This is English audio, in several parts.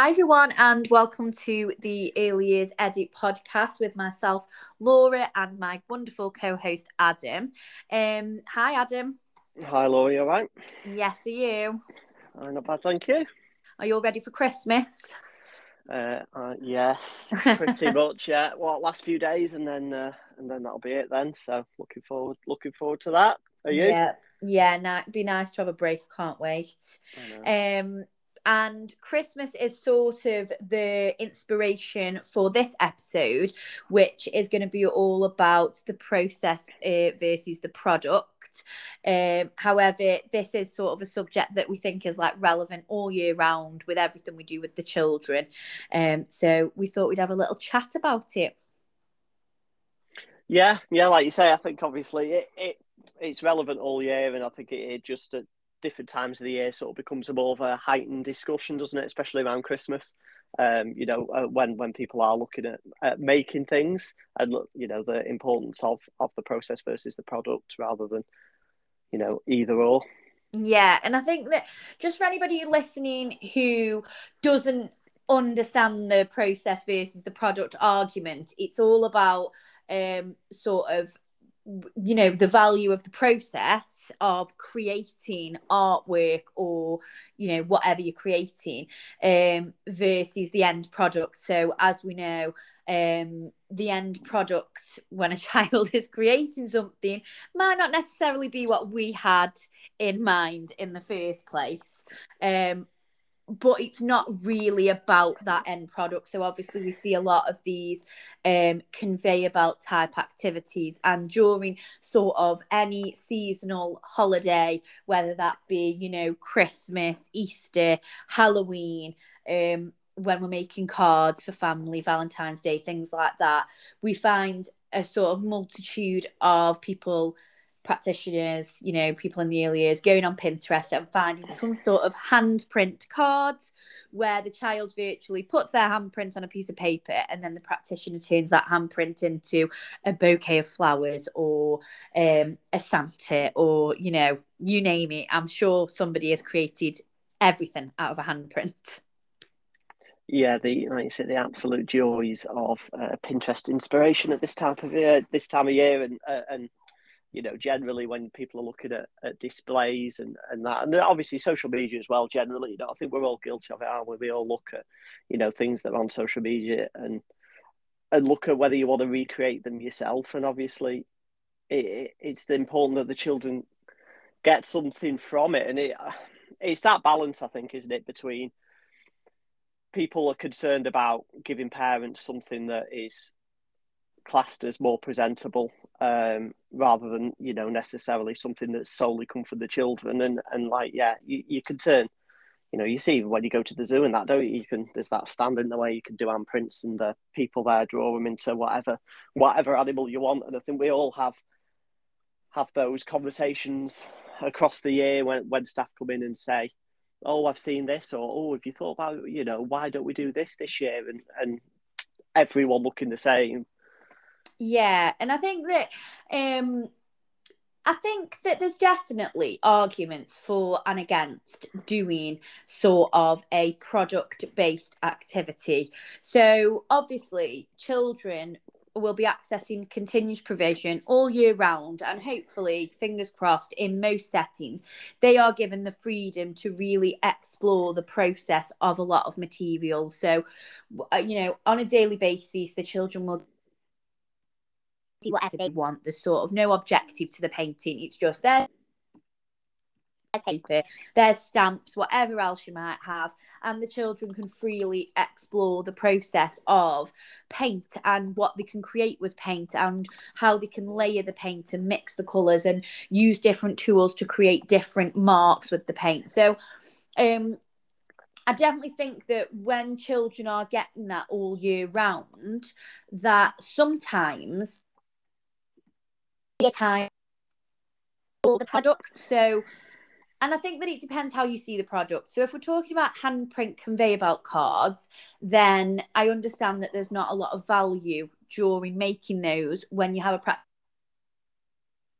Hi, everyone, and welcome to the Early Years Edit podcast with myself, Laura, and my wonderful co host, Adam. Um, hi, Adam. Hi, Laura, you all right? Yes, are you? Uh, not bad, thank you. Are you all ready for Christmas? Uh, uh, yes, pretty much. Yeah, well, last few days, and then uh, and then that'll be it. Then, so looking forward, looking forward to that. Are you? Yeah, yeah. Nah, be nice to have a break. Can't wait. Um, and Christmas is sort of the inspiration for this episode, which is going to be all about the process uh, versus the product. Um, however, this is sort of a subject that we think is like relevant all year round with everything we do with the children. Um, so we thought we'd have a little chat about it. Yeah, yeah, like you say, I think obviously it, it it's relevant all year, and I think it, it just different times of the year sort of becomes a more of a heightened discussion, doesn't it? Especially around Christmas, um, you know, uh, when when people are looking at, at making things and look, you know, the importance of of the process versus the product rather than, you know, either or. Yeah, and I think that just for anybody listening who doesn't understand the process versus the product argument, it's all about um sort of you know the value of the process of creating artwork or you know whatever you're creating um versus the end product. So as we know um the end product when a child is creating something might not necessarily be what we had in mind in the first place. Um but it's not really about that end product. So obviously we see a lot of these um, conveyor belt type activities, and during sort of any seasonal holiday, whether that be you know Christmas, Easter, Halloween. Um, when we're making cards for family, Valentine's Day, things like that, we find a sort of multitude of people practitioners, you know, people in the early years going on Pinterest and finding some sort of handprint cards where the child virtually puts their handprint on a piece of paper and then the practitioner turns that handprint into a bouquet of flowers or um, a Santa or, you know, you name it. I'm sure somebody has created everything out of a handprint. Yeah, the like you said, the absolute joys of uh, Pinterest inspiration at this type of year, this time of year, and uh, and you know, generally when people are looking at, at displays and, and that, and obviously social media as well, generally, you know, I think we're all guilty of it, aren't we? We all look at, you know, things that are on social media and and look at whether you want to recreate them yourself. And obviously, it, it's important that the children get something from it, and it it's that balance, I think, isn't it, between people are concerned about giving parents something that is classed as more presentable um, rather than you know necessarily something that's solely come for the children. And and like yeah you, you can turn you know you see when you go to the zoo and that don't you, you can there's that stand in the way you can do handprints and the people there draw them into whatever whatever animal you want. And I think we all have have those conversations across the year when when staff come in and say oh I've seen this or oh have you thought about you know why don't we do this this year? And and everyone looking the same yeah, and I think that um I think that there's definitely arguments for and against doing sort of a product based activity. So, obviously, children will be accessing continuous provision all year round, and hopefully, fingers crossed, in most settings, they are given the freedom to really explore the process of a lot of material. So, uh, you know, on a daily basis, the children will whatever they want. There's sort of no objective to the painting. It's just there there's paper, there's stamps, whatever else you might have, and the children can freely explore the process of paint and what they can create with paint and how they can layer the paint and mix the colours and use different tools to create different marks with the paint. So, um, I definitely think that when children are getting that all year round, that sometimes time for the product. So, and I think that it depends how you see the product. So, if we're talking about handprint conveyor belt cards, then I understand that there's not a lot of value during making those when you have a practice.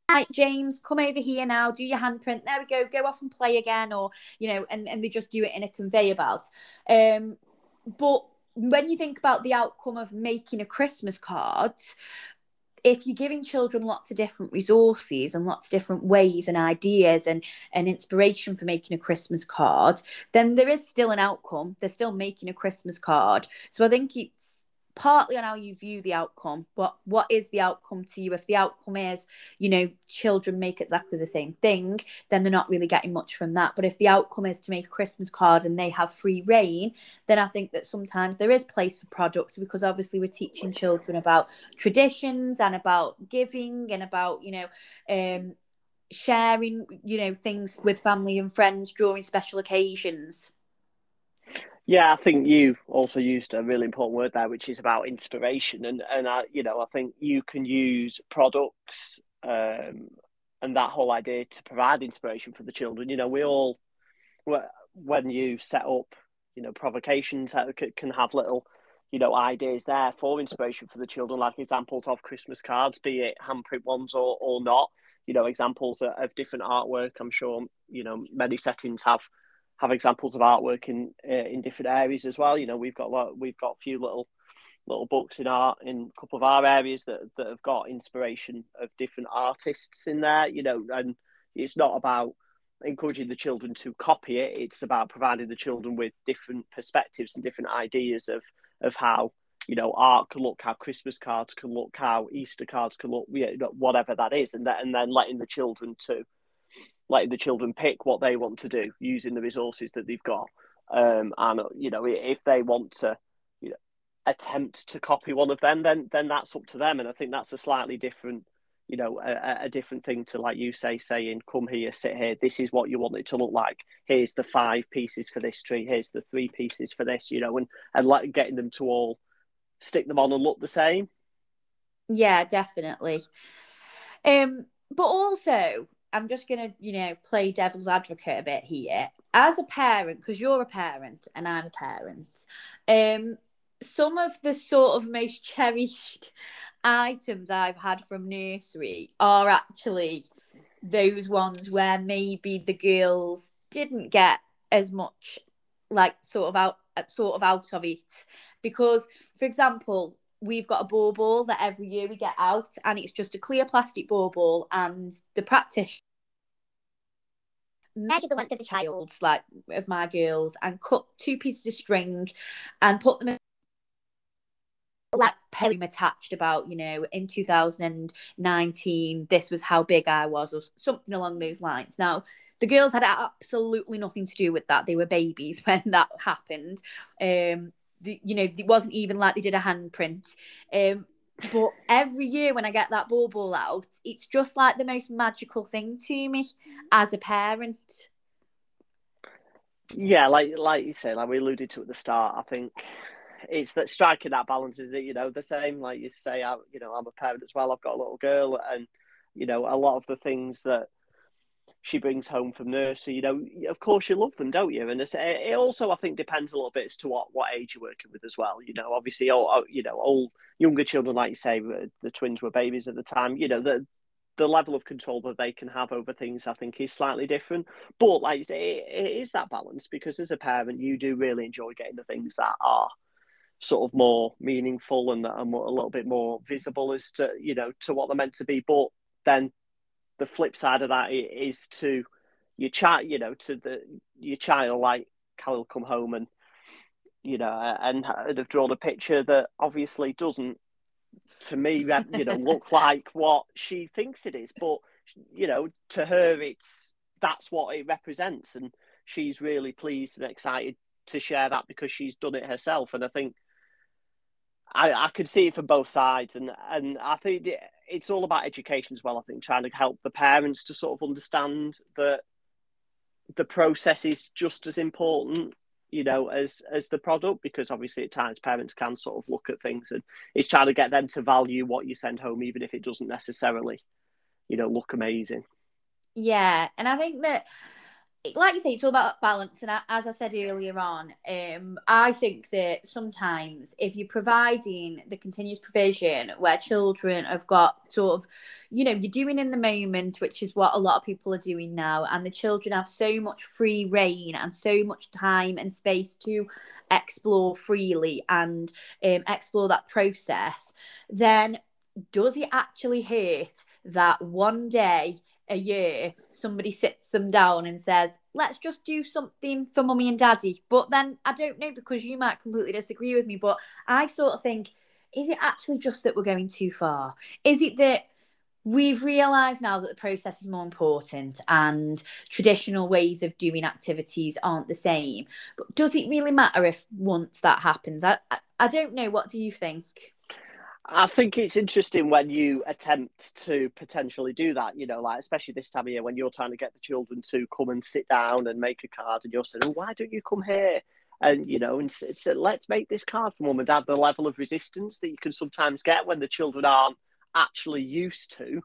Right, James, come over here now, do your handprint. There we go, go off and play again, or you know, and, and they just do it in a conveyor belt. Um, but when you think about the outcome of making a Christmas card, if you're giving children lots of different resources and lots of different ways and ideas and, and inspiration for making a Christmas card, then there is still an outcome. They're still making a Christmas card. So I think it's partly on how you view the outcome what what is the outcome to you? If the outcome is you know children make exactly the same thing then they're not really getting much from that. But if the outcome is to make a christmas card and they have free reign then i think that sometimes there is place for products because obviously we're teaching children about traditions and about giving and about you know um sharing you know things with family and friends during special occasions yeah, I think you also used a really important word there, which is about inspiration, and and I, you know, I think you can use products um, and that whole idea to provide inspiration for the children. You know, we all when you set up, you know, provocations can have little, you know, ideas there for inspiration for the children, like examples of Christmas cards, be it handprint ones or or not. You know, examples of different artwork. I'm sure you know many settings have have examples of artwork in uh, in different areas as well. You know, we've got lot, we've got a few little little books in art in a couple of our areas that that have got inspiration of different artists in there. You know, and it's not about encouraging the children to copy it. It's about providing the children with different perspectives and different ideas of of how you know art can look, how Christmas cards can look, how Easter cards can look, you know, whatever that is, and that, and then letting the children to letting the children pick what they want to do using the resources that they've got. Um, and you know, if they want to, you know, attempt to copy one of them, then then that's up to them. And I think that's a slightly different, you know, a, a different thing to like you say, saying, "Come here, sit here. This is what you want it to look like. Here's the five pieces for this tree. Here's the three pieces for this." You know, and and like getting them to all stick them on and look the same. Yeah, definitely. Um, but also I'm just gonna, you know, play devil's advocate a bit here. As a parent, because you're a parent and I'm a parent, um, some of the sort of most cherished items I've had from nursery are actually those ones where maybe the girls didn't get as much like sort of out sort of out of it because for example we've got a bauble that every year we get out and it's just a clear plastic bauble and the practice measure the length of the child. Like of my girls and cut two pieces of string and put them in like perium attached about you know in 2019 this was how big i was or something along those lines. Now the girls had absolutely nothing to do with that. They were babies when that happened. Um the, you know, it wasn't even like they did a handprint. Um, but every year when I get that bauble out, it's just like the most magical thing to me as a parent. Yeah, like like you said, like we alluded to at the start, I think it's that striking that balance is it you know the same like you say I, you know i'm a parent as well i've got a little girl and you know a lot of the things that she brings home from nursery. You know, of course you love them, don't you? And it also, I think, depends a little bit as to what, what age you're working with as well. You know, obviously, all you know, all younger children, like you say, uh, the twins were babies at the time. You know, the the level of control that they can have over things, I think, is slightly different. But like it, it is that balance because as a parent, you do really enjoy getting the things that are sort of more meaningful and, that and a little bit more visible as to you know to what they're meant to be. But then the flip side of that is to your child, you know, to the your child, like Callie come home and you know, and, and have drawn a picture that obviously doesn't, to me, you know, look like what she thinks it is. But you know, to her, it's that's what it represents, and she's really pleased and excited to share that because she's done it herself. And I think I, I can see it from both sides, and and I think it's all about education as well. I think trying to help the parents to sort of understand that the process is just as important, you know, as as the product, because obviously at times parents can sort of look at things, and it's trying to get them to value what you send home, even if it doesn't necessarily, you know, look amazing. Yeah, and I think that like you say, it's all about balance. And as I said earlier on, um, I think that sometimes if you're providing the continuous provision where children have got sort of, you know, you're doing in the moment, which is what a lot of people are doing now, and the children have so much free reign and so much time and space to explore freely and um, explore that process, then does it actually hurt that one day a year somebody sits them down and says let's just do something for mummy and daddy. But then i don't know because you might completely disagree with me but i sort of think is it actually just that we're going too far? Is it that we've realized now that the process is more important and traditional ways of doing activities aren't the same? But does it really matter if once that happens? I i, I don't know. What do you think I think it's interesting when you attempt to potentially do that, you know, like especially this time of year when you're trying to get the children to come and sit down and make a card, and you're saying, oh, "Why don't you come here?" And you know, and say, let's make this card for mum and dad. The level of resistance that you can sometimes get when the children aren't actually used to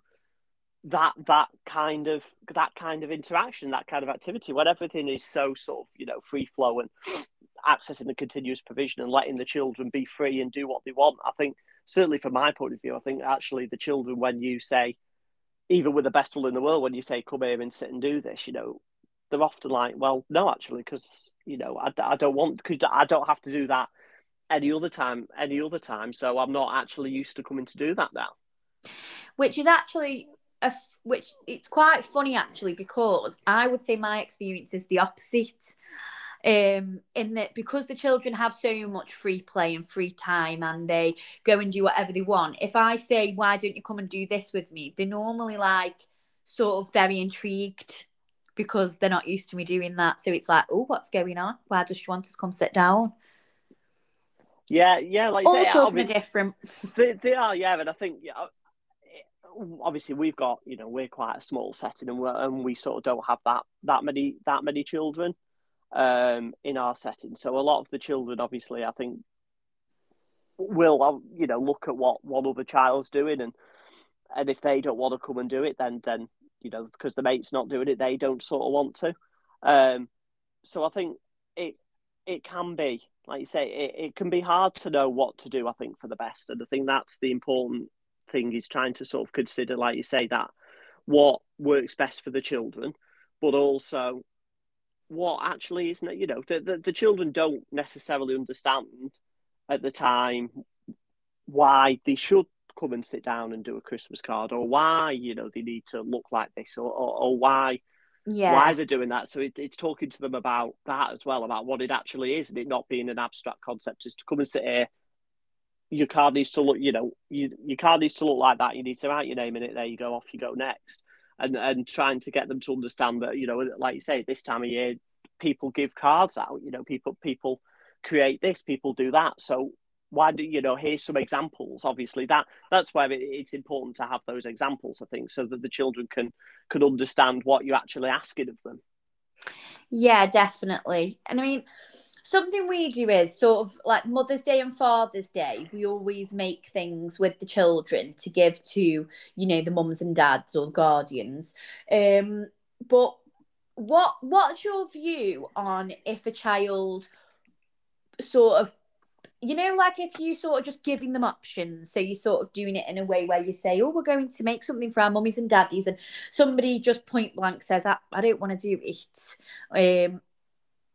that that kind of that kind of interaction, that kind of activity, when everything is so sort of you know free flow and accessing the continuous provision and letting the children be free and do what they want. I think certainly from my point of view, I think actually the children, when you say, even with the best will in the world, when you say, come here and sit and do this, you know, they're often like, well, no, actually, because, you know, I, I don't want, because I don't have to do that any other time, any other time. So I'm not actually used to coming to do that now. Which is actually a, which it's quite funny actually, because I would say my experience is the opposite um, in that because the children have so much free play and free time and they go and do whatever they want. If I say, why don't you come and do this with me? They're normally like sort of very intrigued because they're not used to me doing that. So it's like, oh, what's going on? Why does she want us to come sit down? Yeah, yeah, like all say, children are different. They, they are, yeah, but I think yeah, obviously we've got you know we're quite a small setting and, we and we sort of don't have that that many that many children um, in our setting. So a lot of the children, obviously, I think, will you know look at what one other child's doing, and and if they don't want to come and do it, then then you know because the mate's not doing it, they don't sort of want to. Um, so I think it it can be like you say, it, it can be hard to know what to do. I think for the best, and I think that's the important thing is trying to sort of consider, like you say, that what works best for the children, but also what actually is not you know the, the, the children don't necessarily understand at the time why they should come and sit down and do a Christmas card or why you know they need to look like this or, or, or why yeah. why they're doing that. So it, it's talking to them about that as well, about what it actually is, and it not being an abstract concept. Is to come and sit here. Your card needs to look, you know, you, your card needs to look like that. You need to write your name in it. There you go. Off you go next and and trying to get them to understand that you know like you say this time of year people give cards out you know people people create this people do that. So why do you know here's some examples obviously that that's where it, it's important to have those examples i think so that the children can can understand what you're actually asking of them. Yeah definitely. And i mean something we do is sort of like Mother's Day and Father's Day. We always make things with the children to give to, you know, the mums and dads or guardians. Um, but what what's your view on if a child sort of you know, like if you sort of just giving them options, so you're sort of doing it in a way where you say, "Oh, we're going to make something for our mummies and daddies," and somebody just point blank says, "I, I don't want to do it," um,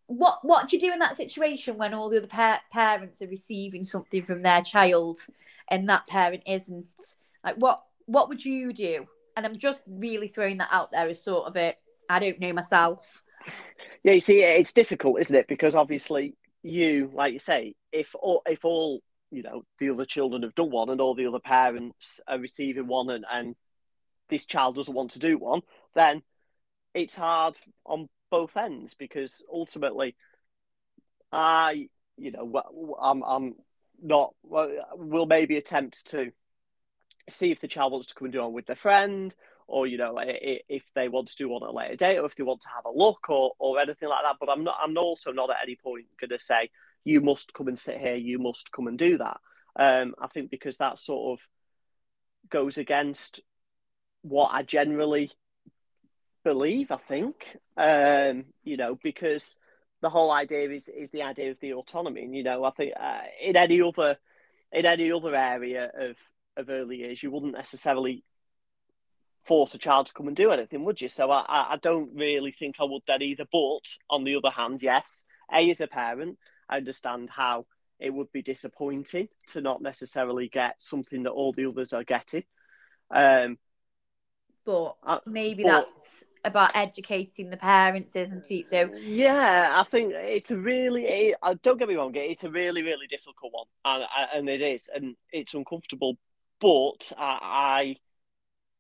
what what do you do in that situation when all the other pa- parents are receiving something from their child and that parent isn't? Like what what would you do? And i'm just really throwing that out there as sort of it i don't know myself. Yeah you see it's difficult isn't it? Because obviously you like you say if all if all you know the other children have done one and all the other parents are receiving one and, and this child doesn't want to do one then it's hard on both ends because ultimately, I, you know, I'm, I'm not, well, will maybe attempt to see if the child wants to come and do one with their friend, or you know, if they want to do one at a later date, or if they want to have a look, or or anything like that. But I'm not, I'm also not at any point going to say you must come and sit here, you must come and do that. Um, I think because that sort of goes against what I generally believe. I think um, you know because the whole idea is is the idea of the autonomy. And you know, I think uh, in any other in any other area of of early years, you wouldn't necessarily force a child to come and do anything, would you? So I, I don't really think I would then either. But on the other hand, yes, a as a parent, I understand how it would be disappointing to not necessarily get something that all the others are getting. Um, but uh, maybe but, that's about educating the parents, isn't it? So yeah, I think it's a really. It, uh, don't get me wrong, it's a really, really difficult one, and and it is, and it's uncomfortable. But I,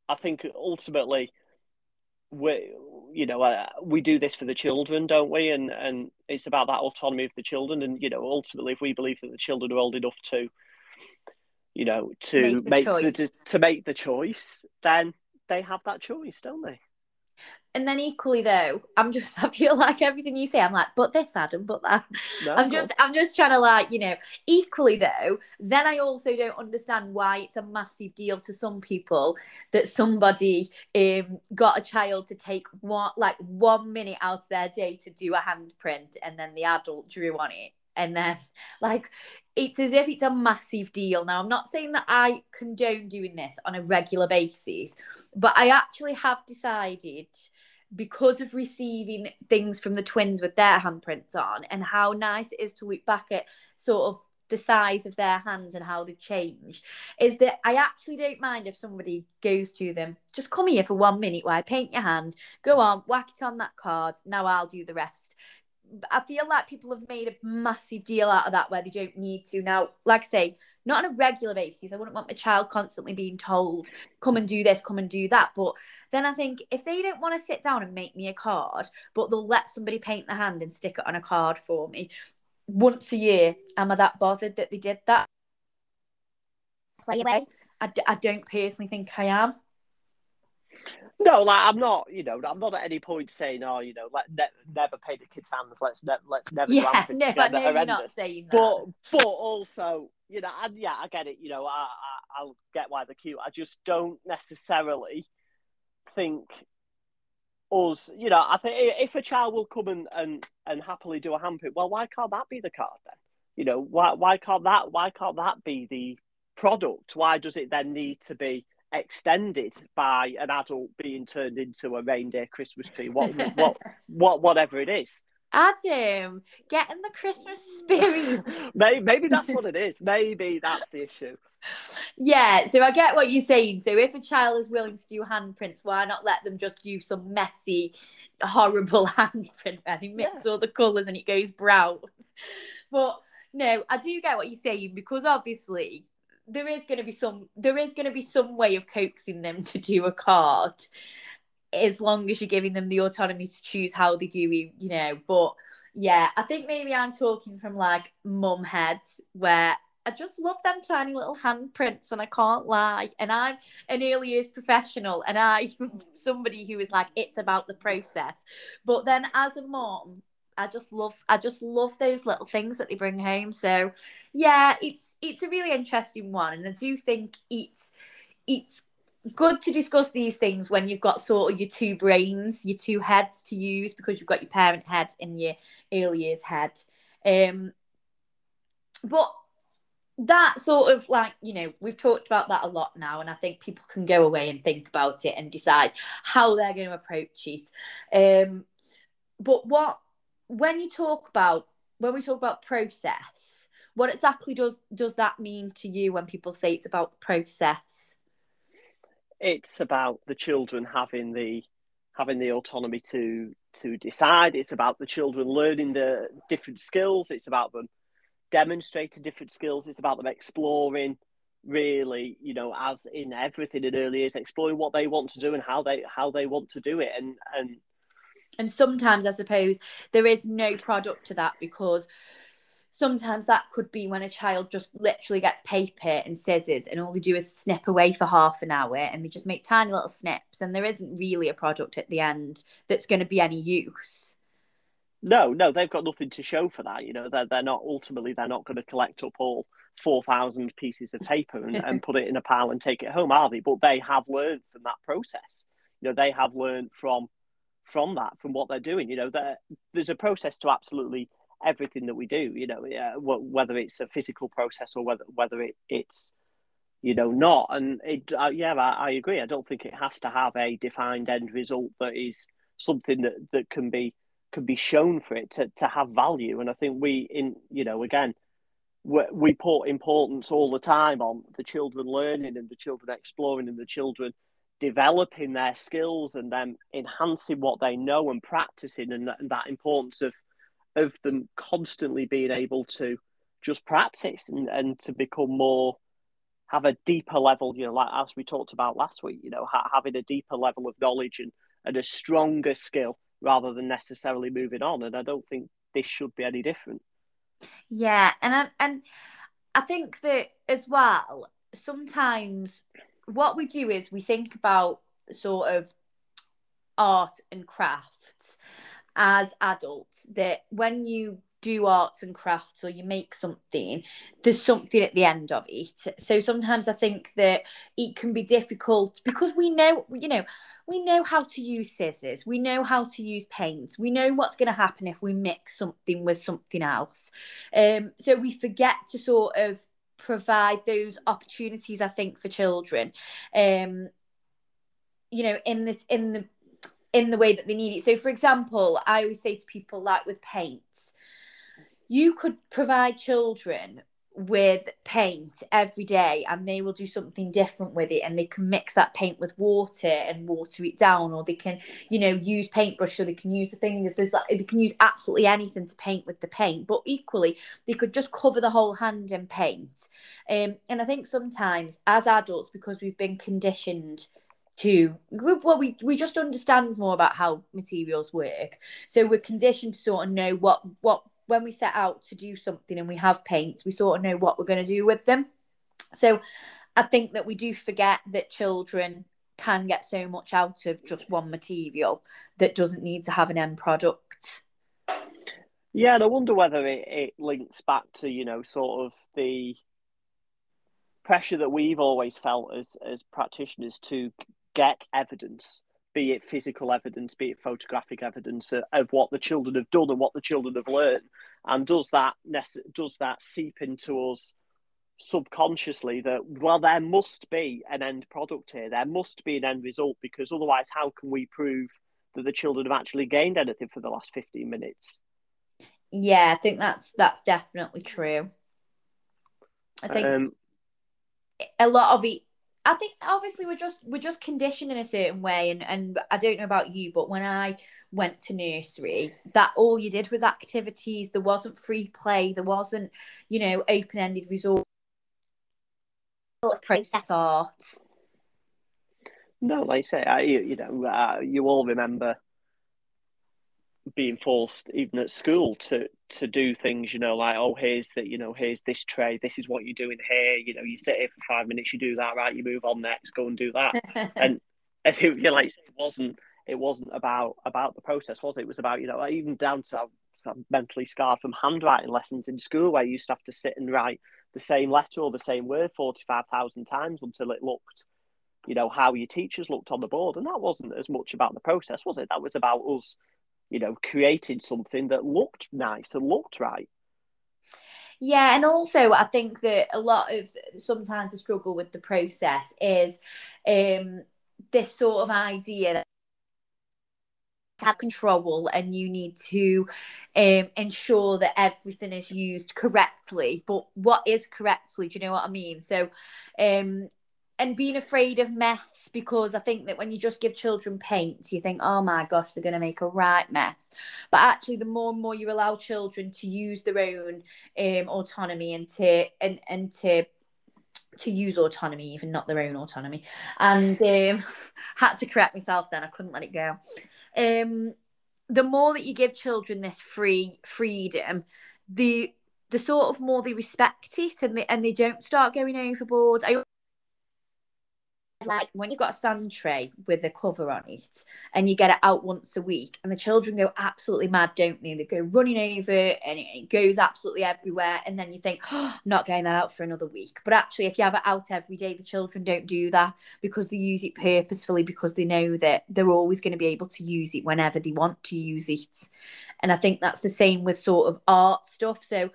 I, I think ultimately, we, you know, uh, we do this for the children, don't we? And and it's about that autonomy of the children, and you know, ultimately, if we believe that the children are old enough to, you know, to make, make the, to make the choice, then they have that choice, don't they? And then equally though, I'm just I feel like everything you say, I'm like, but this Adam, but that. No, I'm just I'm just trying to like, you know, equally though, then I also don't understand why it's a massive deal to some people that somebody um got a child to take one like one minute out of their day to do a handprint and then the adult drew on it. And then like it's as if it's a massive deal. Now i'm not saying that i condone doing this on a regular basis but i actually have decided because of receiving things from the twins with their handprints on and how nice it is to look back at sort of the size of their hands and how they've changed is that I actually don't mind if somebody goes to them, just come here for one minute while I paint your hand, go on, whack it on that card, now I'll do the rest. I feel like people have made a massive deal out of that where they don't need to. Now, like I say, not on a regular basis. I wouldn't want my child constantly being told, come and do this, come and do that. But then I think if they don't want to sit down and make me a card, but they'll let somebody paint the hand and stick it on a card for me once a year, am I that bothered that they did that? I, I don't personally think I am. No, like I'm not, you know, I'm not at any point saying, "Oh, you know, let ne- never pay the kids' hands. Let's ne- let's never." Yeah, no, I know you're not saying that. But but also, you know, and yeah, I get it. You know, I, I I'll get why they're cute. I just don't necessarily think us. You know, I think if a child will come and and, and happily do a handprint, well, why can't that be the card then? You know, why why can't that why can't that be the product? Why does it then need to be extended by an adult being turned into a reindeer Christmas tree, what, what, what, whatever it is. Adam, get in the Christmas spirit. maybe, maybe that's what it is. Maybe that's the issue. Yeah, so I get what you're saying. So if a child is willing to do handprints, why not let them just do some messy, horrible handprint where they mix yeah. all the colours and it goes brown? But no, I do get what you're saying because obviously there is going to be some there is going to be some way of coaxing them to do a card as long as you're giving them the autonomy to choose how they do you know but yeah i think maybe i'm talking from like mum head where I just love them tiny little handprints, and I can't lie. And I'm an early years professional, and I somebody who is like it's about the process. But then as a mom, I just love I just love those little things that they bring home. So yeah, it's it's a really interesting one, and I do think it's it's good to discuss these things when you've got sort of your two brains, your two heads to use because you've got your parent head and your early years head. Um, but that sort of like you know we've talked about that a lot now and i think people can go away and think about it and decide how they're going to approach it um but what when you talk about when we talk about process, what exactly does does that mean to you when people say it's about process? It's about the children having the having the autonomy to to decide. It's about the children learning the different skills. It's about them demonstrating different skills. It's about them exploring really, you know, as in everything in early years, exploring what they want to do and how they how they want to do it. And and and sometimes I suppose there is no product to that because sometimes that could be when a child just literally gets paper and scissors and all they do is snip away for half an hour and they just make tiny little snips and there isn't really a product at the end that's going to be any use. No, no, they've got nothing to show for that. You know, they're, they're not ultimately, they're not going to collect up all 4,000 pieces of paper and, and put it in a pile and take it home, are they? But they have learned from that process. You know, they have learned from from that, from what they're doing. You know, there's a process to absolutely everything that we do. You know, whether it's a physical process or whether whether it, it's you know not. And it, uh, yeah, I, I agree. I don't think it has to have a defined end result that is something that that can be can be shown for it to to have value. And I think we in you know again we put importance all the time on the children learning and the children exploring and the children developing their skills and then enhancing what they know and practicing and, and that importance of of them constantly being able to just practice and, and to become more have a deeper level you know like as we talked about last week you know ha- having a deeper level of knowledge and, and a stronger skill rather than necessarily moving on. And i don't think this should be any different. Yeah and I, and i think that as well sometimes what we do is we think about sort of art and crafts as adults that when you do arts and crafts or you make something there's something at the end of it. So sometimes i think that it can be difficult because we know you know we know how to use scissors we know how to use paint we know what's going to happen if we mix something with something else. Um so we forget to sort of provide those opportunities i think for children. Um you know in this in the in the way that they need it. So for example i always say to people like with paints you could provide children with paint every day and they will do something different with it and they can mix that paint with water and water it down or they can you know use paintbrush so they can use the fingers. There's like they can use absolutely anything to paint with the paint but equally they could just cover the whole hand in paint. Um, and i think sometimes as adults because we've been conditioned to well we, we just understand more about how materials work. So we're conditioned to sort of know what what when we set out to do something and we have paints, we sort of know what we're going to do with them. So I think that we do forget that children can get so much out of just one material that doesn't need to have an end product. Yeah, and I wonder whether it, it links back to, you know, sort of the pressure that we've always felt as as practitioners to get evidence be it physical evidence, be it photographic evidence of, of what the children have done and what the children have learned, and does that does that seep into us subconsciously that well there must be an end product here, there must be an end result because otherwise how can we prove that the children have actually gained anything for the last fifteen minutes? Yeah, I think that's that's definitely true. I think um, a lot of it I think obviously we're just we're just conditioned in a certain way, and and I don't know about you, but when I went to nursery, that all you did was activities. There wasn't free play. There wasn't, you know, open ended resource process art. No, like I say, I you know uh, you all remember being forced even at school to to do things you know like oh here's the you know here's this tray this is what you're doing here you know you sit here for five minutes you do that right you move on next go and do that and I think you like it wasn't it wasn't about about the process was it? it was about you know even down to I'm mentally scarred from handwriting lessons in school where you used to have to sit and write the same letter or the same word 45,000 times until it looked you know how your teachers looked on the board and that wasn't as much about the process was it that was about us you know, creating something that looked nice and looked right. Yeah, and also I think that a lot of sometimes the struggle with the process is um, this sort of idea that have control and you need to um, ensure that everything is used correctly. But what is correctly? Do you know what i mean? So um, and being afraid of mess because I think that when you just give children paint, you think, oh my gosh, they're going to make a right mess. But actually, the more and more you allow children to use their own um, autonomy and to and and to to use autonomy, even not their own autonomy, and um, had to correct myself. Then I couldn't let it go. Um, the more that you give children this free freedom, the the sort of more they respect it and they, and they don't start going overboard. I like when you've got a sand tray with a cover on it and you get it out once a week and the children go absolutely mad don't they they go running over and it goes absolutely everywhere and then you think oh, not getting that out for another week but actually if you have it out every day the children don't do that because they use it purposefully because they know that they're always going to be able to use it whenever they want to use it and i think that's the same with sort of art stuff so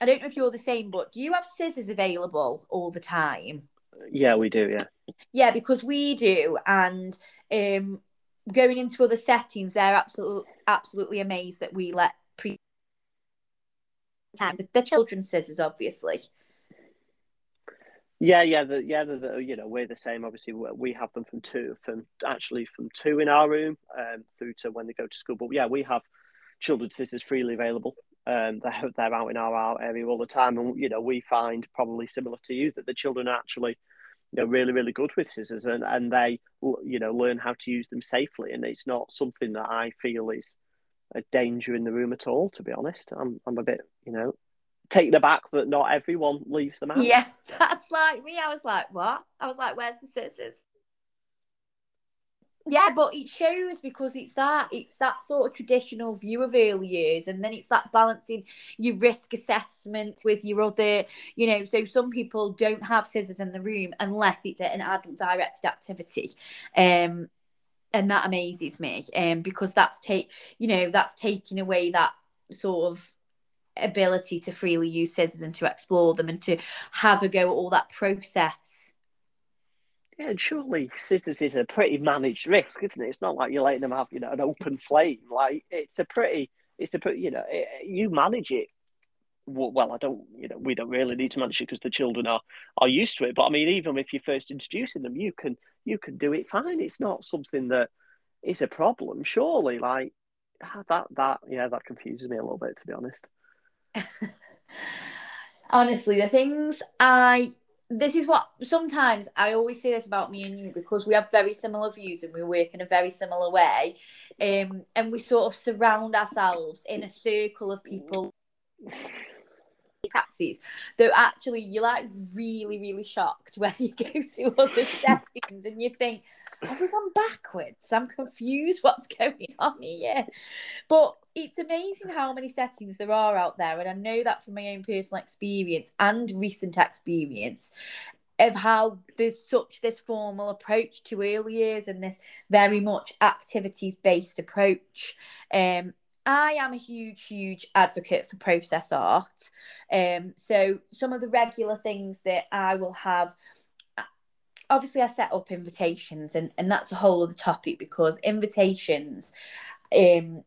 i don't know if you're the same but do you have scissors available all the time yeah, we do. Yeah. Yeah, because we do, and um, going into other settings, they're absolutely absolutely amazed that we let pre time the, the children's scissors, obviously. Yeah, yeah, the, yeah. The, the, you know, we're the same. Obviously, we have them from two, from actually from two in our room, um, through to when they go to school. But yeah, we have children's scissors freely available. Um, they're they're out in our, our area all the time, and you know, we find probably similar to you that the children actually you know really really good with scissors and and they you know learn how to use them safely and it's not something that I feel is a danger in the room at all to be honest. I'm I'm a bit you know taken aback that not everyone leaves them out. Yeah that's like me I was like what? I was like where's the scissors yeah, but it shows because it's that it's that sort of traditional view of early years, and then it's that balancing your risk assessment with your other, you know. So some people don't have scissors in the room unless it's an adult directed activity, um, and that amazes me, um, because that's take you know that's taking away that sort of ability to freely use scissors and to explore them and to have a go at all that process yeah, and surely scissors is a pretty managed risk, isn't it? It's not like you're letting them have, you know, an open flame. Like it's a pretty, it's a pretty, you know, it, you manage it. Well, I don't, you know, we don't really need to manage it because the children are are used to it. But I mean, even if you're first introducing them, you can you can do it fine. It's not something that is a problem. Surely, like ah, that that yeah, that confuses me a little bit to be honest. Honestly, the things I this is what sometimes I always say this about me and you because we have very similar views and we work in a very similar way. Um, and we sort of surround ourselves in a circle of people taxis though actually you're like really really shocked when you go to other settings and you think have we gone backwards? I'm confused. What's going on here? But it's amazing how many settings there are out there. And I know that from my own personal experience and recent experience of how there's such this formal approach to early years and this very much activities based approach. Um, I am a huge, huge advocate for process art. Um, so some of the regular things that I will have obviously I set up invitations and, and that's a whole other topic because invitations um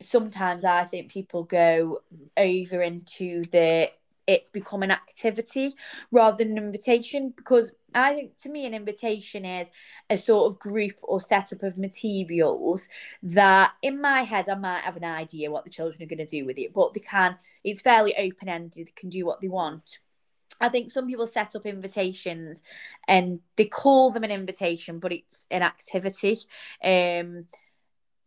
sometimes I think people go over into the it's become an activity rather than an invitation because I think to me an invitation is a sort of group or setup of materials that in my head I might have an idea what the children are going to do with it but they can it's fairly open ended they can do what they want I think some people set up invitations and they call them an invitation, but it's an activity. Um,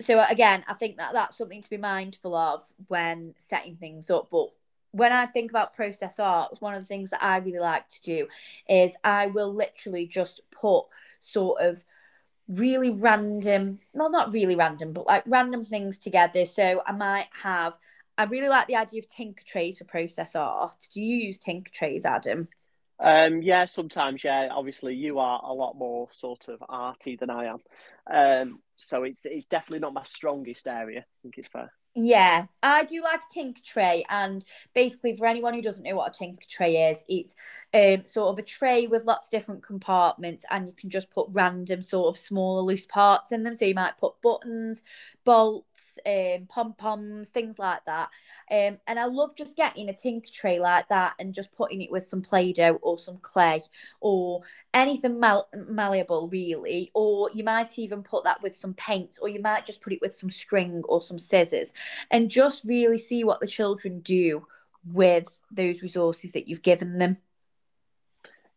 so again, I think that that's something to be mindful of when setting things up. But when I think about process art, one of the things that I really like to do is I will literally just put sort of really random, well, not really random, but like random things together. So I might have I really like the idea of tinker trays for process art. Do you use tinker trays, Adam? Um, yeah, sometimes. Yeah, obviously you are a lot more sort of arty than I am, um, so it's it's definitely not my strongest area. I think it's fair. Yeah, I do like tinker tray, and basically, for anyone who doesn't know what a tinker tray is, it's um, sort of a tray with lots of different compartments, and you can just put random sort of smaller loose parts in them. So you might put buttons, bolts, um, pom poms, things like that. Um, and I love just getting a tinker tray like that and just putting it with some play doh or some clay or anything mal- malleable, really. Or you might even put that with some paint, or you might just put it with some string or some scissors, and just really see what the children do with those resources that you've given them.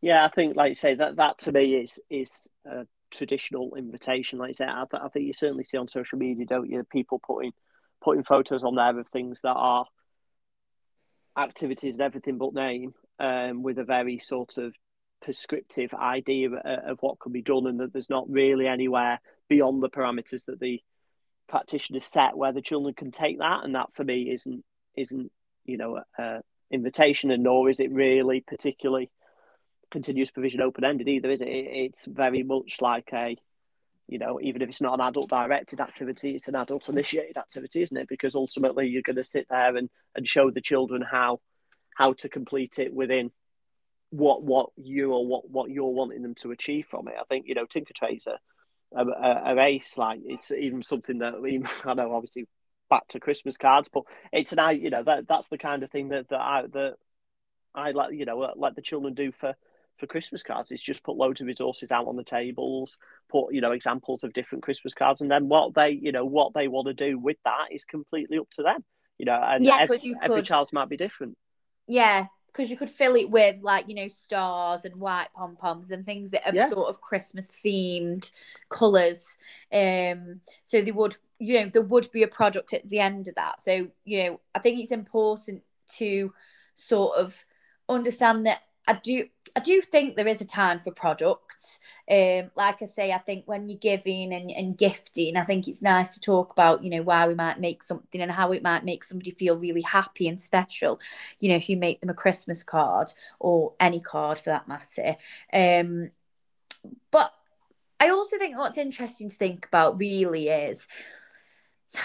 Yeah, I think, like you say, that that to me is is a traditional invitation. Like I say, I, I think you certainly see on social media, don't you? People putting putting photos on there of things that are activities and everything but name, um, with a very sort of prescriptive idea of what can be done, and that there's not really anywhere beyond the parameters that the practitioner set where the children can take that, and that for me isn't isn't you know a, invitation, and nor is it really particularly continuous provision open ended either, is it? It's very much like a you know, even if it's not an adult directed activity, it's an adult initiated activity, isn't it? Because ultimately you're going to sit there and, and show the children how how to complete it within what what you or what what you're wanting them to achieve from it. I think you know Tinker Trays a, a, a race like it's even something that I know obviously back to Christmas cards, but it's an I you know that that's the kind of thing that that I that I let you know let the children do for for Christmas cards. It's just put loads of resources out on the tables, put you know examples of different Christmas cards, and then what they you know what they want to do with that is completely up to them. You know, and yeah, every, you every child's might be different. Yeah, because you could fill it with like you know stars and white pom poms and things that are yeah. sort of Christmas themed colors. Um, so they would you know there would be a product at the end of that. So you know I think it's important to sort of understand that I do I do think there is a time for products. Um, like I say, I think when you're giving and, and gifting, I think it's nice to talk about, you know, why we might make something and how it might make somebody feel really happy and special. You know, if you make them a Christmas card or any card for that matter. Um, but I also think what's interesting to think about really is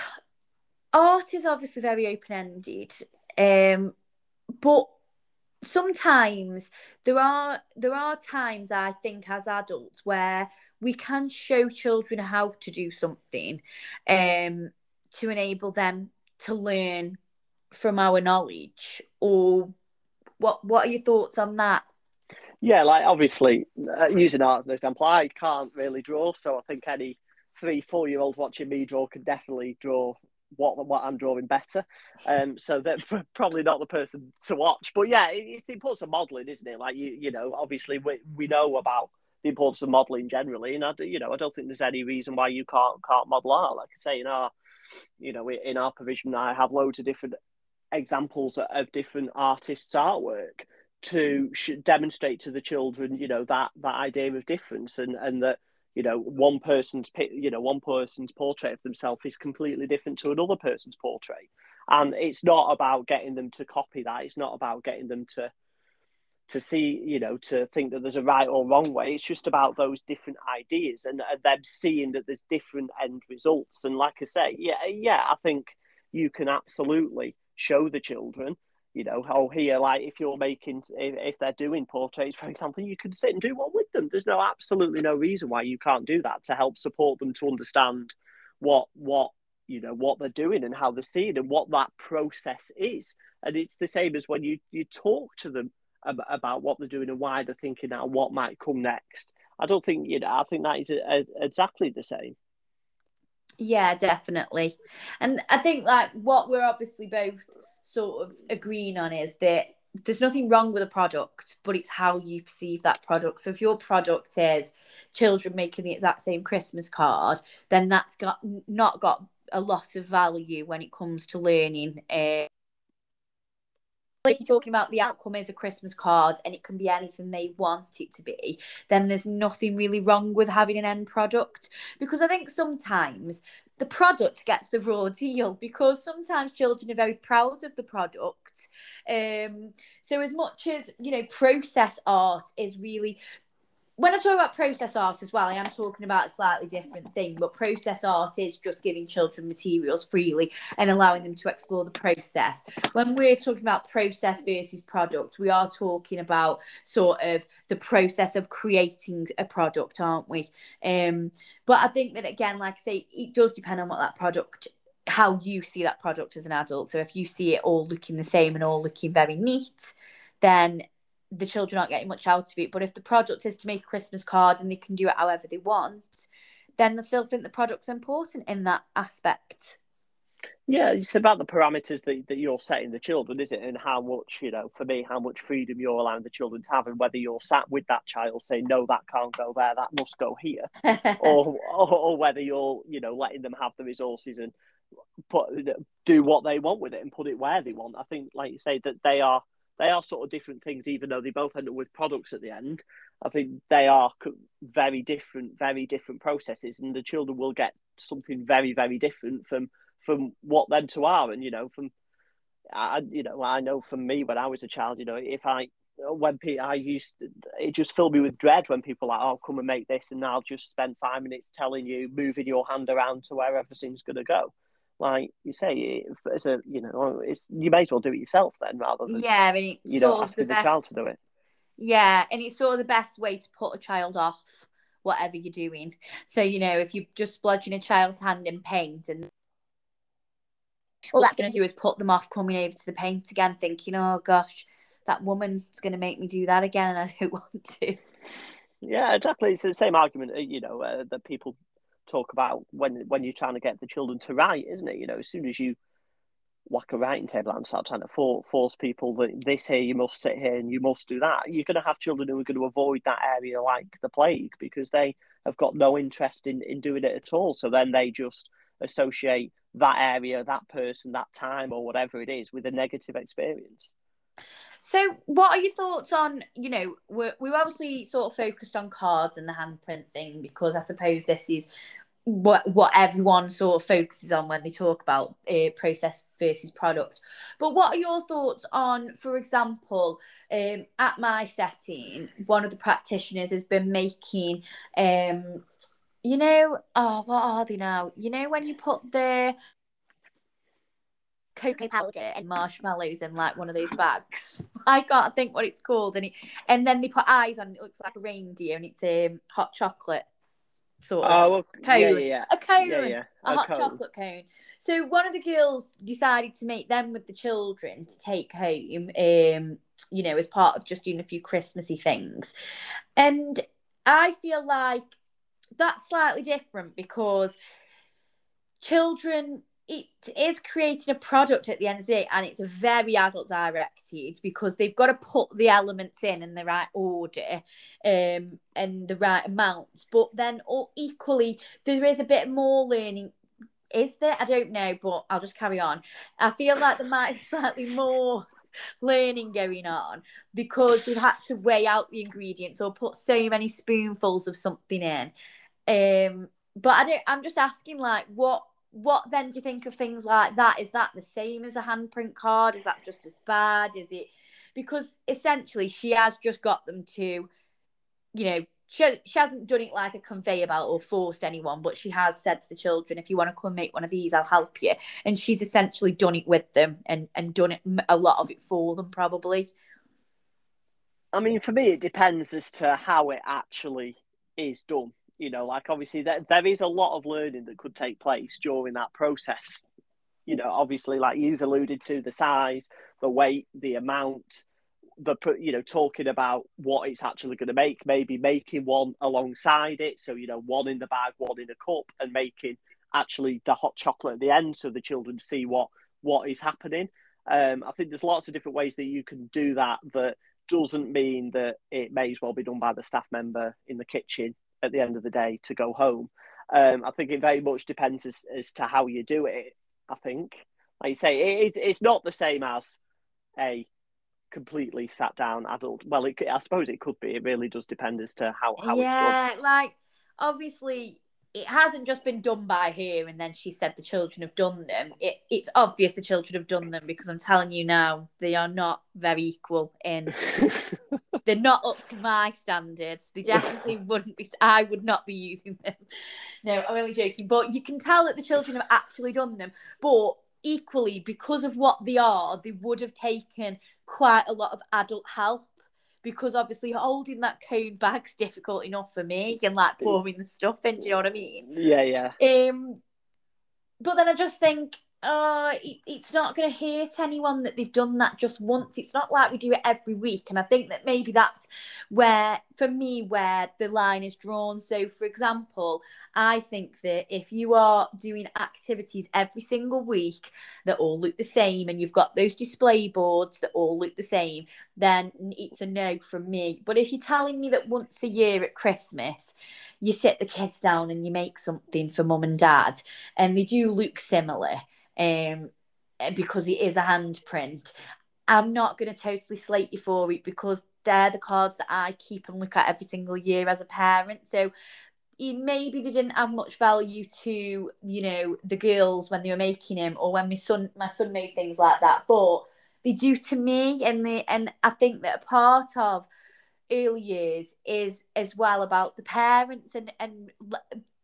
art is obviously very open ended. Um, but sometimes there are there are times I think as adults where we can show children how to do something um to enable them to learn from our knowledge or what what are your thoughts on that? Yeah like obviously uh, using art as an example i can't really draw so i think any three four year old watching me draw can definitely draw what what I'm drawing better. Um, so they're probably not the person to watch. But yeah, it's the importance of modelling, isn't it? Like you, you know, obviously we we know about the importance of modelling generally, and I, you know, I don't think there's any reason why you can't can't model art. Like I say, in our, you know, in our provision, I have loads of different examples of different artists' artwork to demonstrate to the children, you know, that that idea of difference and and that you know one person's you know one person's portrait of themselves is completely different to another person's portrait. And it's not about getting them to copy that. It's not about getting them to to see you know to think that there's a right or wrong way. It's just about those different ideas and, and them seeing that there's different end results. And like i say yeah yeah i think you can absolutely show the children you know, oh, here, like if you're making, if, if, they're doing portraits, for example, you can sit and do one with them. There's no absolutely no reason why you can't do that to help support them to understand what what you know what they're doing and how they're seeing and what that process is. And it's the same as when you you talk to them about, about what they're doing and why they're thinking that and what might come next. I don't think you know. I think that is a, a, exactly the same. Yeah, definitely. And I think like what we're obviously both sort of agreeing on is that there's nothing wrong with a product, but it's how you perceive that product. So if your product is children making the exact same Christmas card, then that's got not got a lot of value when it comes to learning. Uh, if you're talking about the outcome is a Christmas card and it can be anything they want it to be, then there's nothing really wrong with having an end product. Because I think sometimes the product gets the raw deal because sometimes children are very proud of the product. Um, so as much as you know, process art is really when I talk about process art as well, I am talking about a slightly different thing. But process art is just giving children materials freely and allowing them to explore the process. When we're talking about process versus product, we are talking about sort of the process of creating a product, aren't we? Um, but I think that again, like I say, it does depend on what that product how you see that product as an adult. So if you see it all looking the same and all looking very neat, then the children aren't getting much out of it. But if the product is to make a Christmas card and they can do it however they want, then I still think the product's important in that aspect. Yeah, it's about the parameters that, that you're setting the children, is it? And how much, you know, for me, how much freedom you're allowing the children to have, and whether you're sat with that child saying, no, that can't go there, that must go here, or, or, or whether you're, you know, letting them have the resources and put do what they want with it and put it where they want. I think, like you say, that they are they are sort of different things, even though they both end up with products at the end. I think they are very different, very different processes, and the children will get something very, very different from from what them two are. And you know, from I, you know, I know from me when I was a child, you know, if I when people, I used to, it just filled me with dread when people like, oh, come and make this, and I'll just spend five minutes telling you, moving your hand around to where everything's going to go. Like you say, as a you know, it's you may as well do it yourself then, rather than yeah, I mean, you know asking the, the child to do it. Yeah, and it's sort of the best way to put a child off whatever you're doing. So you know, if you're just splodging a child's hand in paint and all that's going to do is put them off coming over to the paint again, thinking, oh gosh, that woman's going to make me do that again, and I don't want to. Yeah, exactly. It's the same argument, uh, you know, uh, that people talk about when when you're trying to get the children to write, isn't it? You know, as soon as you whack a writing table and start trying to for, force people that this here you must sit here and you must do that, you're going to have children who are going to avoid that area like the plague because they have got no interest in in doing it at all. So then they just associate that area, that person, that time, or whatever it is with a negative experience. So, what are your thoughts on, you know, we're, we're obviously sort of focused on cards and the handprint thing because I suppose this is what what everyone sort of focuses on when they talk about uh, process versus product. But what are your thoughts on, for example, um, at my setting, one of the practitioners has been making, um, you know, oh, what are they now? You know, when you put the cocoa powder and marshmallows in like one of those bags. I can't think what it's called, and it, and then they put eyes on. It looks like a reindeer, and it's um hot chocolate sort of oh, cone. Yeah, yeah. A cone, yeah, yeah. a, a hot cone. chocolate cone. So one of the girls decided to make them with the children to take home, um, you know, as part of just doing a few Christmassy things, and I feel like that's slightly different because children it is creating a product at the end of the day and it's very adult directed because they've got to put the elements in in the right order um and the right amounts. But then or equally there is a bit more learning. Is there? I don't know but i'll just carry on. I feel like there might be slightly more learning going on because they've had to weigh out the ingredients or put so many spoonfuls of something in. Um but i don't i'm just asking like what what then do you think of things like that? Is that the same as a handprint card? Is that just as bad? Is it because essentially she has just got them to, you know, she, she hasn't done it like a conveyor belt or forced anyone, but she has said to the children, if you want to come make one of these, I'll help you. And she's essentially done it with them and, and done it a lot of it for them, probably. I mean, for me, it depends as to how it actually is done. You know, like obviously there, there is a lot of learning that could take place during that process. You know, obviously, like you've alluded to, the size, the weight, the amount, the you know talking about what it's actually going to make maybe making one alongside it. So you know one in the bag one in a cup and making actually the hot chocolate at the end so the children see what what is happening. Um, i think there's lots of different ways that you can do that that doesn't mean that it may as well be done by the staff member in the kitchen at the end of the day to go home. Um, I think it very much depends as, as to how you do it. I think, like you say, it, it's not the same as a completely sat down adult. Well, it, I suppose it could be. It really does depend as to how how yeah, it's done. Yeah like obviously it hasn't just been done by her and then she said the children have done them. It, it's obvious the children have done them because I'm telling you now, they are not very equal in they're not up to my standards. They definitely wouldn't be. I would not be using them. No, I'm only joking. But you can tell that the children have actually done them. But equally, because of what they are, they would have taken quite a lot of adult help. Because obviously holding that cone bag's difficult enough for me and like pouring the stuff in, do you know what I mean? Yeah, yeah. Um but then I just think uh, it, it's not going to hurt anyone that they've done that just once. It's not like we do it every week. And I think that maybe that's where, for me, where the line is drawn. So, for example, I think that if you are doing activities every single week that all look the same and you've got those display boards that all look the same, then it's a no from me. But if you're telling me that once a year at Christmas, you sit the kids down and you make something for mum and dad, and they do look similar um, because it is a handprint. I'm not going to totally slate you for it because they're the cards that I keep and look at every single year as a parent. So maybe they didn't have much value to you know the girls when they were making him or when my son my son made things like that but they do to me and they and i think that a part of early years is as well about the parents and and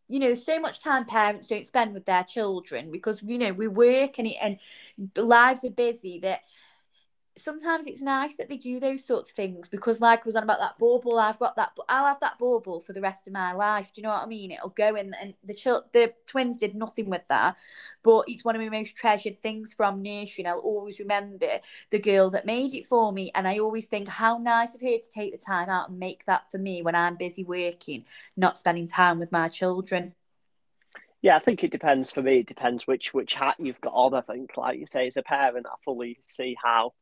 you know so much time parents don't spend with their children because you know we work and and lives are busy that sometimes it's nice that they do those sorts of things because like I was on about that bauble I've got that I'll have that bauble for the rest of my life do you know what I mean it'll go in and the ch- the twins did nothing with that but it's one of my most treasured things from nursery I'll always remember the girl that made it for me and I always think how nice of her to take the time out and make that for me when I'm busy working not spending time with my children yeah, I think it depends. For me, it depends which which hat you've got on. I think, like you say, as a parent, I fully see how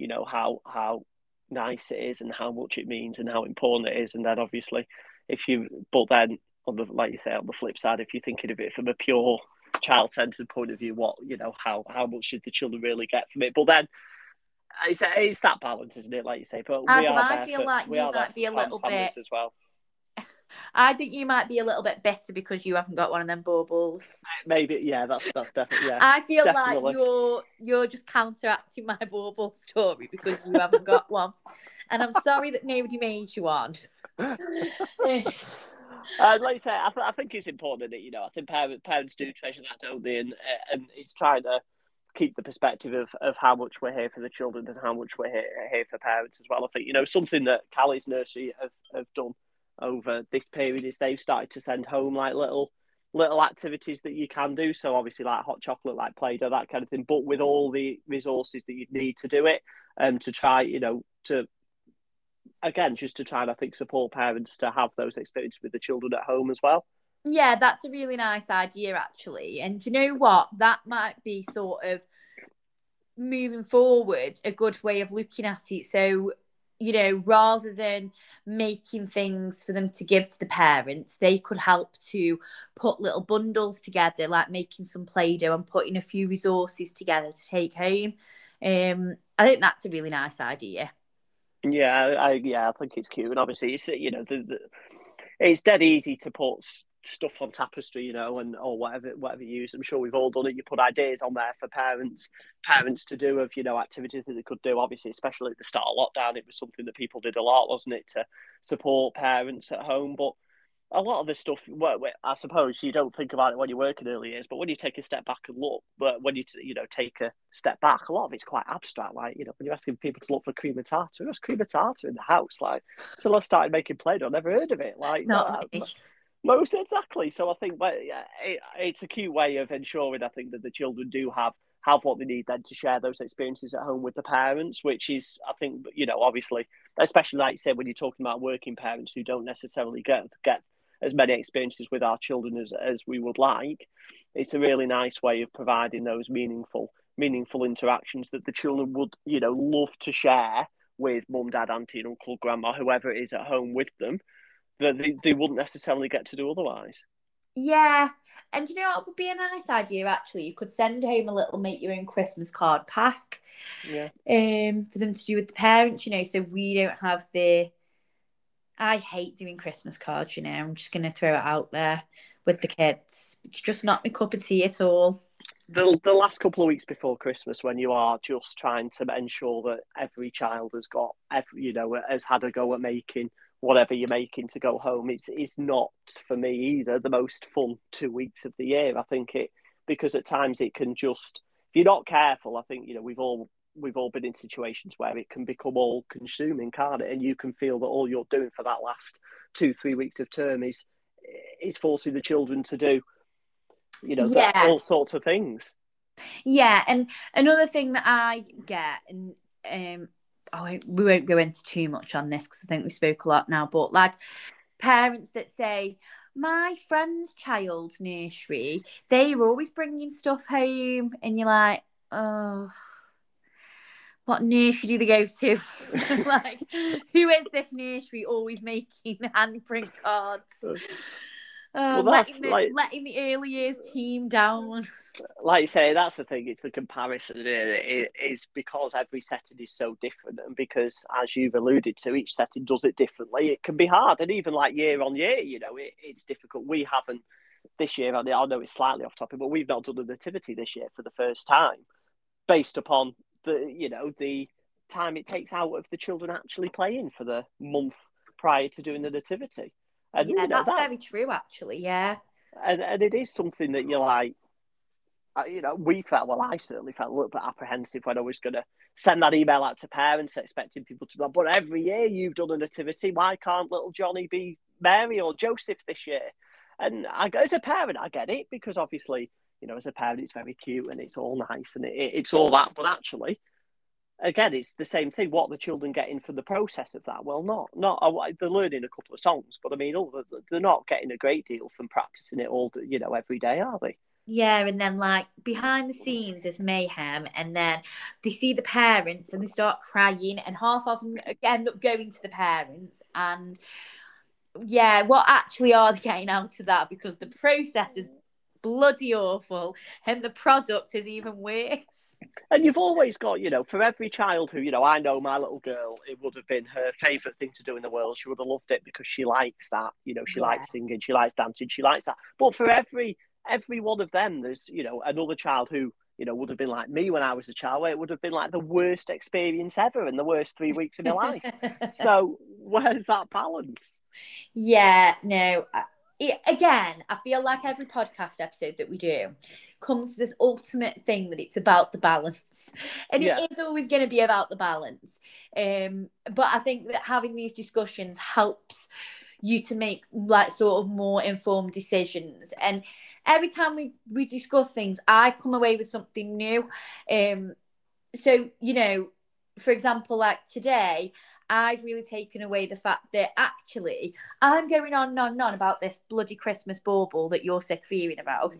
you know how how nice it is and how much it means and how important it is. And then obviously, if you but then on the like you say on the flip side, if you're thinking of it from a pure child centered point of view, what you know how how much should the children really get from it? But then. It's, it's that balance, isn't it? Like you say, but Adam, we are I feel for, like you might be a little bit as well. I think you might be a little bit bitter because you haven't got one of them baubles. Maybe, yeah, that's that's definitely. Yeah, I feel definitely. like you're you're just counteracting my bauble story because you haven't got one, and I'm sorry that nobody made you one. uh, like you say, I, th- I think it's important that you know I think parents parents do treasure that, don't they? And uh, and it's trying to keep the perspective of, of how much we're here for the children and how much we're here, here for parents as well. I think you know something that Callie's nursery have, have done over this period is they've started to send home like little little activities that you can do. So obviously like hot chocolate, like Play-Doh, that kind of thing, but with all the resources that you'd need to do it and um, to try, you know, to again just to try and I think support parents to have those experiences with the children at home as well. Yeah, that's a really nice idea actually. And you know what? That might be sort of moving forward a good way of looking at it. So you know, rather than making things for them to give to the parents, they could help to put little bundles together, like making some Play Doh and putting a few resources together to take home. Um, I think that's a really nice idea. Yeah, I yeah, I think it's cute, and obviously it's you know the, the it's dead easy to put stuff on tapestry, you know, and or whatever whatever you use. I'm sure we've all done it. You put ideas on there for parents parents to do of you know activities that they could do. Obviously, especially at the start of lockdown, it was something that people did a lot, wasn't it, to support parents at home. But a lot of this stuff, well, I suppose you don't think about it when you work in early years, but when you take a step back and look, but when you you know take a step back, a lot of it's quite abstract. Like you know, when you're asking people to look for cream of tartar, there's cream of tartar in the house. Like until I started making Play-Doh, I never heard of it. Like not most exactly. So I think, but it, it's a cute way of ensuring. I think that the children do have have what they need then to share those experiences at home with the parents, which is, I think, you know, obviously, especially like you said, when you're talking about working parents who don't necessarily get get as many experiences with our children as, as we would like, it's a really nice way of providing those meaningful meaningful interactions that the children would, you know, love to share with mum, dad, auntie, and uncle, grandma, whoever it is at home with them that they, they wouldn't necessarily get to do otherwise. Yeah. And you know what would be a nice idea actually? You could send home a little make your own Christmas card pack. Yeah. Um for them to do with the parents, you know, so we don't have the I hate doing Christmas cards, you know. I'm just gonna throw it out there with the kids. It's just not my cup of tea at all. The, the last couple of weeks before Christmas, when you are just trying to ensure that every child has got every, you know, has had a go at making whatever you're making to go home. It's it's not for me either the most fun two weeks of the year. I think it because at times it can just if you're not careful. I think you know we've all we've all been in situations where it can become all consuming, can't it? And you can feel that all you're doing for that last two three weeks of term is is forcing the children to do you know yeah. all sorts of things. Yeah, and another thing that I get and um oh, we won't go into too much on this because I think we spoke a lot now, but like parents that say, my friend's child nursery, they were always bringing stuff home, and you're like, oh, what nursery do they go to? like, who is this nursery always making handprint cards? Uh, well, letting, the, like, letting the early years team down. Like you say, that's the thing. It's the comparison. It is because every setting is so different, and because, as you've alluded to, each setting does it differently. It can be hard, and even like year on year, you know, it, it's difficult. We haven't this year. I know it's slightly off topic, but we've not done a nativity this year for the first time, based upon the you know the time it takes out of the children actually playing for the month prior to doing the nativity. And, yeah, you know, that's that, very true, actually. Yeah, and and it is something that you're like, you know, we felt. Well, I certainly felt a little bit apprehensive when I was going to send that email out to parents, expecting people to. be like, But every year you've done a nativity. Why can't little Johnny be Mary or Joseph this year? And I, as a parent, I get it because obviously, you know, as a parent, it's very cute and it's all nice and it, it's all that. But actually, again, it's the same thing. What the children getting from the process of that? Well, not not they're learning a couple of songs, but I mean, they're not getting a great deal from practicing it all, you know, every day, are they? Yeah, and then like behind the scenes is mayhem, and then they see the parents and they start crying, and half of them end up going to the parents, and yeah, what actually are they getting out of that? Because the process is bloody awful and the product is even worse. And you've always got you know for every child who you know i know my little girl it would have been her favorite thing to do in the world. She would have loved it because she likes that you know she yeah. likes singing she likes dancing she likes that. But for every every one of them there's you know another child who you know would have been like me when i was a child where it would have been like the worst experience ever and the worst three weeks of my life. So where's that balance? Yeah no it, again, I feel like every podcast episode that we do comes to this ultimate thing that it's about the balance. And yeah. it is always going to be about the balance. Um, but I think that having these discussions helps you to make like sort of more informed decisions. And every time we, we discuss things, I come away with something new. Um, so, you know, for example, like today, I've really taken away the fact that actually I'm going on and on and on about this bloody Christmas bauble that you're sick of hearing about.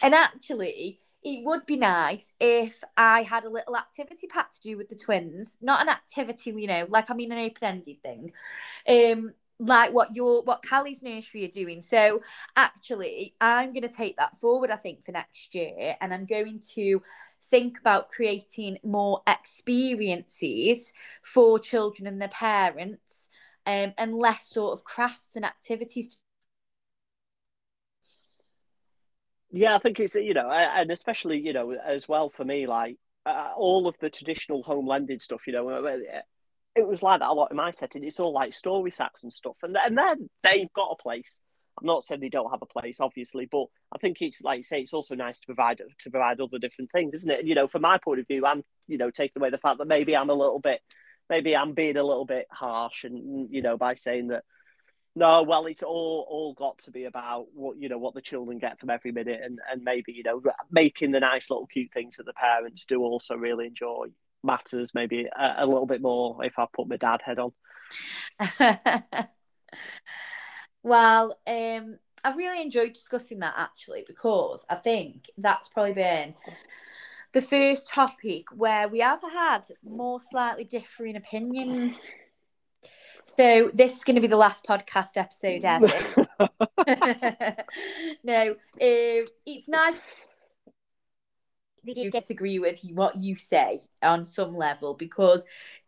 And actually, it would be nice if I had a little activity pack to do with the twins. Not an activity, you know, like I mean an open-ended thing. Um, like what your what Callie's nursery are doing. So actually, I'm going to take that forward. I think for next year, and I'm going to think about creating more experiences for children and their parents, um, and less sort of crafts and activities. Yeah, I think it's you know, and especially you know as well for me, like uh, all of the traditional home lending stuff. You know, uh, it was like that a lot in my setting. It's all like story sacks and stuff, and and then they've got a place. I'm not saying they don't have a place, obviously, but I think it's like you say, it's also nice to provide to provide other different things, isn't it? And, you know, from my point of view, I'm you know taking away the fact that maybe I'm a little bit, maybe I'm being a little bit harsh, and you know, by saying that. No, well, it's all all got to be about what you know what the children get from every minute, and and maybe you know making the nice little cute things that the parents do also really enjoy matters maybe a, a little bit more if I put my dad head on. well, um, I've really enjoyed discussing that actually because I think that's probably been the first topic where we have had more slightly differing opinions. So this is going to be the last podcast episode ever. no, um, it's nice do disagree with what you say on some level because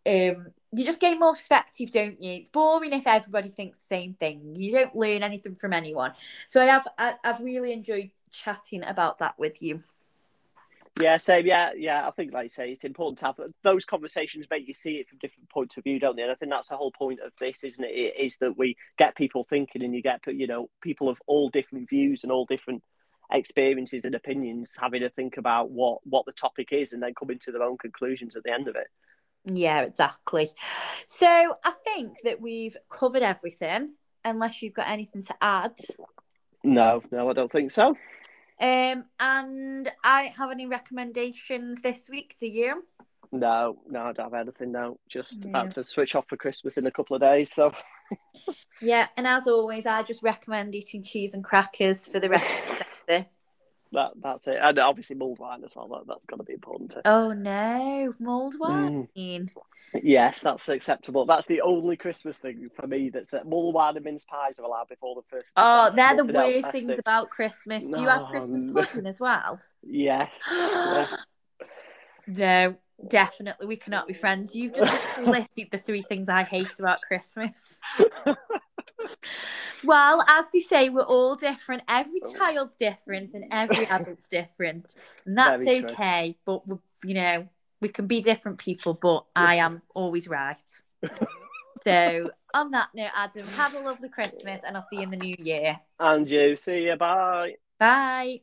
um, you just gain more perspective, don't you? It's boring if everybody thinks the same thing. You don't learn anything from anyone. So I have I, I've really enjoyed chatting about that with you. Yeah, same. Yeah, yeah. I think, like you say, it's important to have those conversations. Make you see it from different points of view, don't they? And I think that's the whole point of this, isn't it? it is that we get people thinking, and you get you know people of all different views and all different experiences and opinions, having to think about what what the topic is, and then coming to their own conclusions at the end of it. Yeah, exactly. So I think that we've covered everything, unless you've got anything to add. No, no, I don't think so. Um, and I don't have any recommendations this week. Do you? No, no, I don't have anything. No, just no. about to switch off for Christmas in a couple of days. So. yeah, and as always, I just recommend eating cheese and crackers for the rest that that's it, and obviously mulled wine as well. That that's got to be important. Too. Oh no, mulled Mm. wine. Yes, that's acceptable. That's the only Christmas thing for me. That's uh, mulled wine and mince pies are allowed before the first. Oh, they're the Nothing else worst things about Christmas. Do you have Christmas no. pudding as well? Yes. yeah. No, definitely. We cannot be friends. You've just listed the three things I hate about Christmas. Well, as they say, we're all different. Every oh. child's different and every adult's different. And that's Very true. okay. But, you know, we can be different people, but I am always right. so, on that note, Adam, have a lovely Christmas and I'll see you in the new year. And you. See you. Bye. Bye.